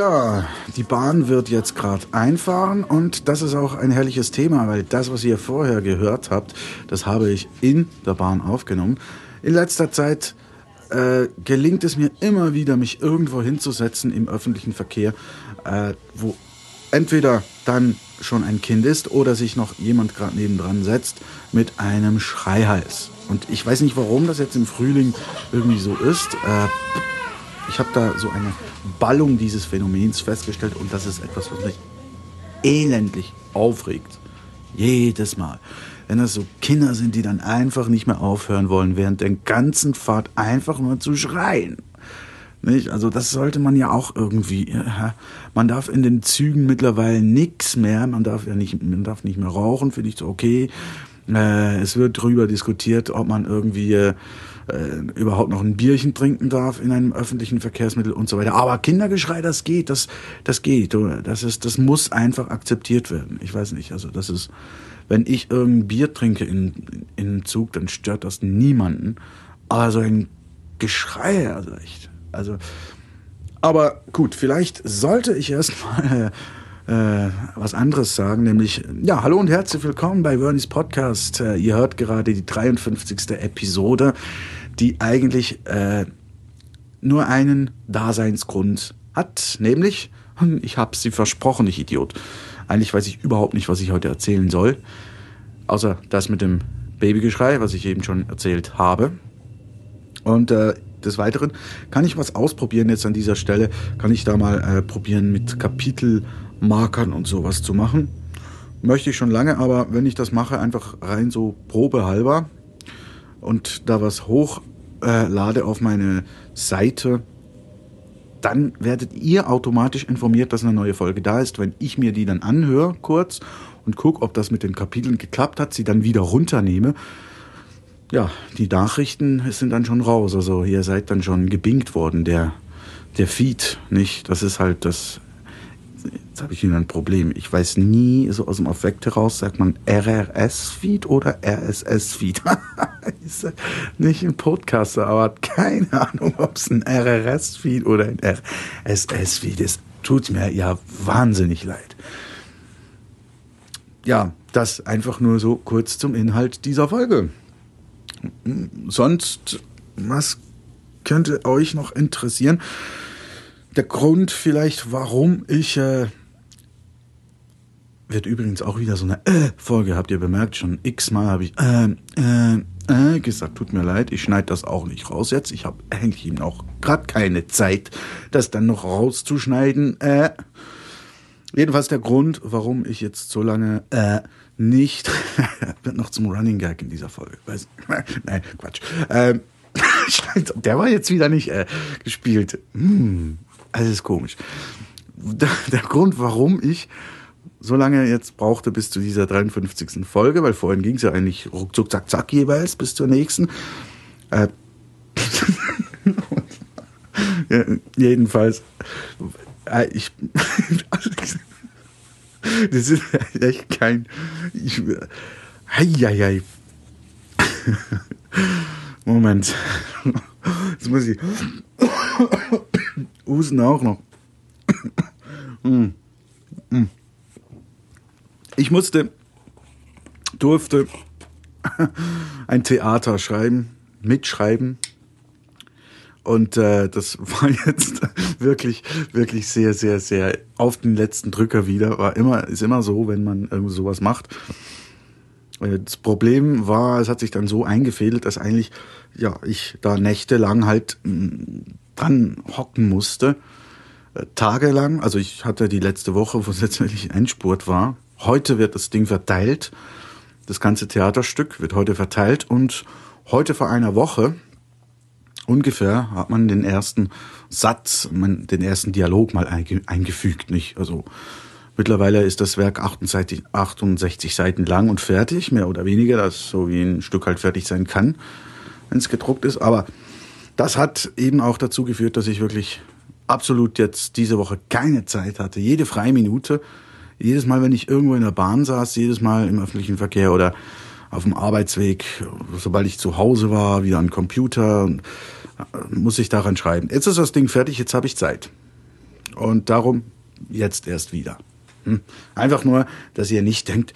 Ja, die Bahn wird jetzt gerade einfahren und das ist auch ein herrliches Thema, weil das, was ihr vorher gehört habt, das habe ich in der Bahn aufgenommen. In letzter Zeit äh, gelingt es mir immer wieder, mich irgendwo hinzusetzen im öffentlichen Verkehr, äh, wo entweder dann schon ein Kind ist oder sich noch jemand gerade nebendran setzt mit einem Schreihals. Und ich weiß nicht, warum das jetzt im Frühling irgendwie so ist. Äh, ich habe da so eine Ballung dieses Phänomens festgestellt und das ist etwas, was mich elendlich aufregt. Jedes Mal. Wenn das so Kinder sind, die dann einfach nicht mehr aufhören wollen, während der ganzen Fahrt einfach nur zu schreien. Nicht? Also das sollte man ja auch irgendwie. Man darf in den Zügen mittlerweile nichts mehr. Man darf ja nicht, man darf nicht mehr rauchen, finde ich so okay. Äh, es wird darüber diskutiert, ob man irgendwie äh, äh, überhaupt noch ein Bierchen trinken darf in einem öffentlichen Verkehrsmittel und so weiter. Aber Kindergeschrei, das geht, das, das geht. Das ist, das muss einfach akzeptiert werden. Ich weiß nicht, also das ist, wenn ich irgendein Bier trinke in, in einem Zug, dann stört das niemanden. Aber so ein Geschrei, also echt, also, aber gut, vielleicht sollte ich erstmal äh, was anderes sagen, nämlich, ja, hallo und herzlich willkommen bei Vernies Podcast. Äh, ihr hört gerade die 53. Episode, die eigentlich äh, nur einen Daseinsgrund hat, nämlich, ich habe sie versprochen, ich Idiot. Eigentlich weiß ich überhaupt nicht, was ich heute erzählen soll, außer das mit dem Babygeschrei, was ich eben schon erzählt habe. Und äh, des Weiteren kann ich was ausprobieren jetzt an dieser Stelle. Kann ich da mal äh, probieren mit Kapitelmarkern und sowas zu machen. Möchte ich schon lange, aber wenn ich das mache, einfach rein so probehalber und da was hochlade äh, auf meine Seite, dann werdet ihr automatisch informiert, dass eine neue Folge da ist. Wenn ich mir die dann anhöre kurz und gucke, ob das mit den Kapiteln geklappt hat, sie dann wieder runternehme, ja, die Nachrichten sind dann schon raus. Also ihr seid dann schon gebingt worden, der, der Feed, nicht? Das ist halt das. Jetzt habe ich wieder ein Problem. Ich weiß nie, so aus dem Affekt heraus, sagt man RRS-Feed oder RSS-Feed. nicht ein Podcaster, aber hat keine Ahnung, ob es ein RRS-Feed oder ein RSS-Feed ist. Tut mir ja wahnsinnig leid. Ja, das einfach nur so kurz zum Inhalt dieser Folge sonst, was könnte euch noch interessieren? Der Grund vielleicht, warum ich äh, wird übrigens auch wieder so eine äh, Folge, habt ihr bemerkt, schon x-mal habe ich äh, äh, äh, gesagt, tut mir leid, ich schneide das auch nicht raus jetzt. Ich habe eigentlich eben auch gerade keine Zeit, das dann noch rauszuschneiden. Äh. Jedenfalls der Grund, warum ich jetzt so lange äh, nicht, wird noch zum Running Gag in dieser Folge. Weiß, nein, Quatsch. Ähm, der war jetzt wieder nicht äh, gespielt. Hm, alles komisch. Der, der Grund, warum ich so lange jetzt brauchte bis zu dieser 53. Folge, weil vorhin ging es ja eigentlich ruckzuck, zack, zack jeweils bis zur nächsten. Äh, ja, jedenfalls, äh, ich, Das ist echt kein. Ich, hei, Moment. Jetzt muss ich. Husten auch noch. Hm. Ich musste, durfte ein Theater schreiben, mitschreiben und äh, das war jetzt wirklich, wirklich sehr, sehr, sehr auf den letzten Drücker wieder. War immer, ist immer so, wenn man irgendwie sowas macht. Äh, das Problem war, es hat sich dann so eingefädelt, dass eigentlich, ja, ich da nächtelang halt mm, dran hocken musste. Äh, tagelang, also ich hatte die letzte Woche, wo es letztendlich Endspurt war. Heute wird das Ding verteilt. Das ganze Theaterstück wird heute verteilt und heute vor einer Woche, ungefähr hat man den ersten Satz, den ersten Dialog mal einge, eingefügt, nicht? Also Mittlerweile ist das Werk 68, 68 Seiten lang und fertig, mehr oder weniger, das so wie ein Stück halt fertig sein kann, wenn es gedruckt ist. Aber das hat eben auch dazu geführt, dass ich wirklich absolut jetzt diese Woche keine Zeit hatte. Jede freie Minute, jedes Mal, wenn ich irgendwo in der Bahn saß, jedes Mal im öffentlichen Verkehr oder auf dem Arbeitsweg, sobald ich zu Hause war, wieder am Computer, muss ich daran schreiben. Jetzt ist das Ding fertig, jetzt habe ich Zeit. Und darum jetzt erst wieder. Hm. Einfach nur, dass ihr nicht denkt,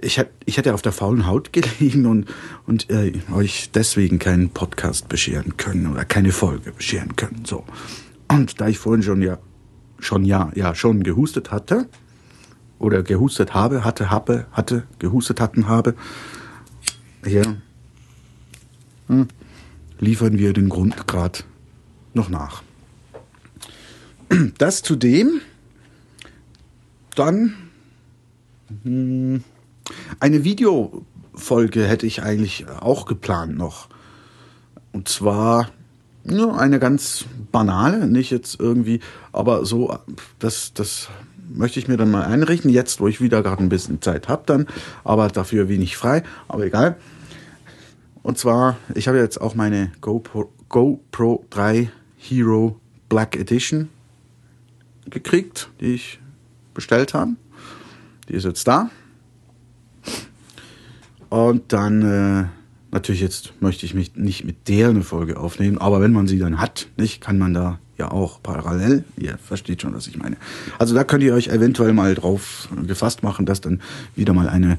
ich, ich hätte auf der faulen Haut gelegen und, und äh, euch deswegen keinen Podcast bescheren können oder keine Folge bescheren können. So. Und da ich vorhin schon ja, schon ja, ja, schon gehustet hatte, oder gehustet habe, hatte, habe, hatte, gehustet hatten, habe, hier hm, liefern wir den Grundgrad noch nach. Das zudem, dann hm, eine Videofolge hätte ich eigentlich auch geplant noch. Und zwar ja, eine ganz banale, nicht jetzt irgendwie, aber so, das, das möchte ich mir dann mal einrichten, jetzt wo ich wieder gerade ein bisschen Zeit habe dann, aber dafür wenig frei, aber egal. Und zwar, ich habe jetzt auch meine GoPro, GoPro 3 Hero Black Edition gekriegt, die ich bestellt habe. Die ist jetzt da. Und dann äh, natürlich jetzt möchte ich mich nicht mit der eine Folge aufnehmen, aber wenn man sie dann hat, nicht, kann man da ja auch parallel. Ihr versteht schon, was ich meine. Also da könnt ihr euch eventuell mal drauf gefasst machen, dass dann wieder mal eine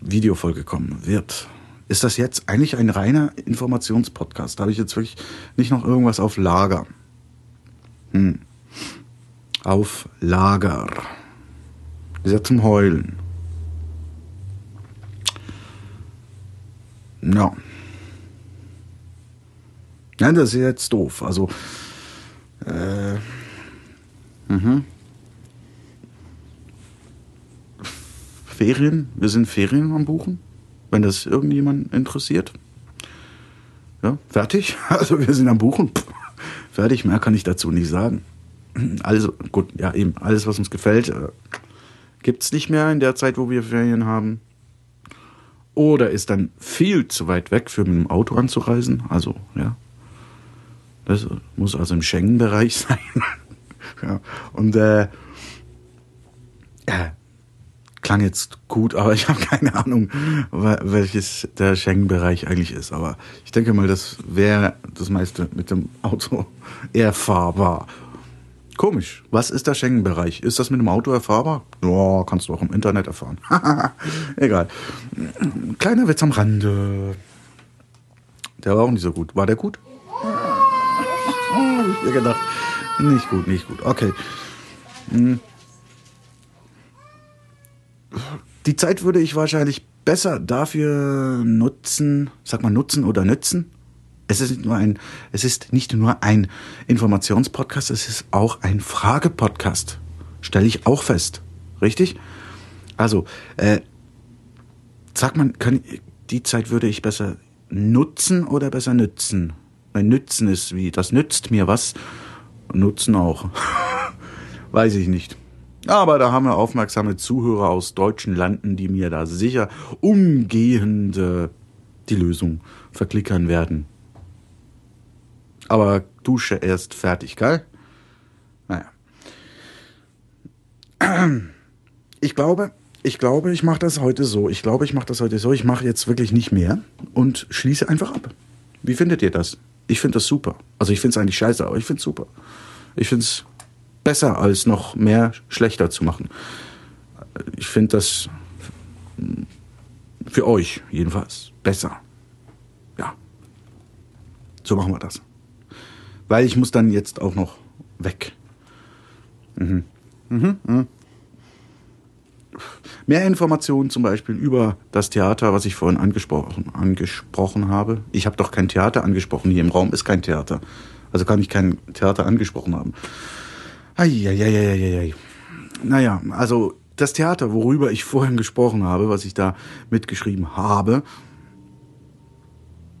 Videofolge kommen wird ist das jetzt eigentlich ein reiner Informationspodcast. Da habe ich jetzt wirklich nicht noch irgendwas auf Lager. Hm. Auf Lager. Ist ja zum Heulen. Ja. Ja, das ist jetzt doof. Also, äh, mhm. Ferien, wir sind Ferien am Buchen wenn das irgendjemand interessiert. Ja, fertig. Also wir sind am Buchen. Pff, fertig, mehr kann ich dazu nicht sagen. Alles, gut, ja eben, alles, was uns gefällt, äh, gibt es nicht mehr in der Zeit, wo wir Ferien haben. Oder ist dann viel zu weit weg, für mit dem Auto anzureisen. Also, ja. Das muss also im Schengen-Bereich sein. ja. Und äh, ja, klang jetzt gut, aber ich habe keine Ahnung, welches der Schengen-Bereich eigentlich ist. Aber ich denke mal, das wäre das meiste mit dem Auto erfahrbar. Komisch. Was ist der Schengen-Bereich? Ist das mit dem Auto erfahrbar? Ja, kannst du auch im Internet erfahren. Egal. Kleiner Witz am Rande. Der war auch nicht so gut. War der gut? Ich mir gedacht. Nicht gut, nicht gut. Okay. Hm die Zeit würde ich wahrscheinlich besser dafür nutzen, sag mal nutzen oder nützen. Es ist nicht nur ein, es ist nicht nur ein Informationspodcast, es ist auch ein Fragepodcast. Stelle ich auch fest. Richtig? Also, äh, sag man, kann, die Zeit würde ich besser nutzen oder besser nützen? Weil nützen ist wie, das nützt mir was. Nutzen auch. Weiß ich nicht. Aber da haben wir aufmerksame Zuhörer aus deutschen Landen, die mir da sicher umgehend äh, die Lösung verklickern werden. Aber Dusche erst fertig, gell? Naja. Ich glaube, ich glaube, ich mache das heute so. Ich glaube, ich mache das heute so. Ich mache jetzt wirklich nicht mehr und schließe einfach ab. Wie findet ihr das? Ich finde das super. Also ich finde es eigentlich scheiße, aber ich finde es super. Ich finde es besser, als noch mehr schlechter zu machen. Ich finde das für euch jedenfalls besser. Ja. So machen wir das. Weil ich muss dann jetzt auch noch weg. Mhm. Mhm. Mhm. Mehr Informationen zum Beispiel über das Theater, was ich vorhin angesprochen, angesprochen habe. Ich habe doch kein Theater angesprochen. Hier im Raum ist kein Theater. Also kann ich kein Theater angesprochen haben. Eieieiei. Naja, also das Theater, worüber ich vorhin gesprochen habe, was ich da mitgeschrieben habe,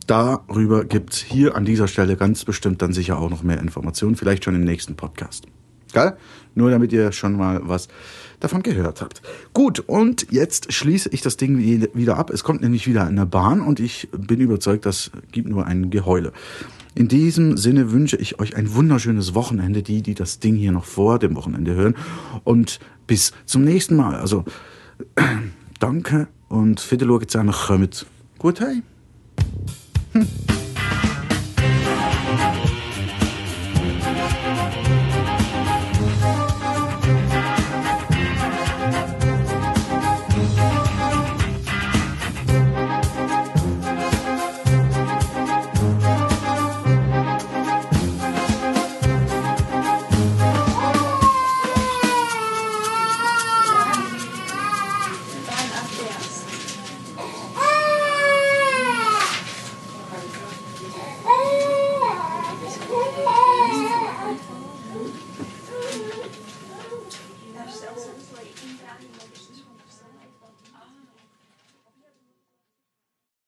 darüber gibt's hier an dieser Stelle ganz bestimmt dann sicher auch noch mehr Informationen, vielleicht schon im nächsten Podcast. Gell? Nur damit ihr schon mal was davon gehört habt. Gut, und jetzt schließe ich das Ding wieder ab. Es kommt nämlich wieder eine Bahn und ich bin überzeugt, das gibt nur ein Geheule. In diesem Sinne wünsche ich euch ein wunderschönes Wochenende, die, die das Ding hier noch vor dem Wochenende hören. Und bis zum nächsten Mal. Also, danke und viele schauen zusammen kommt. Gut, hey.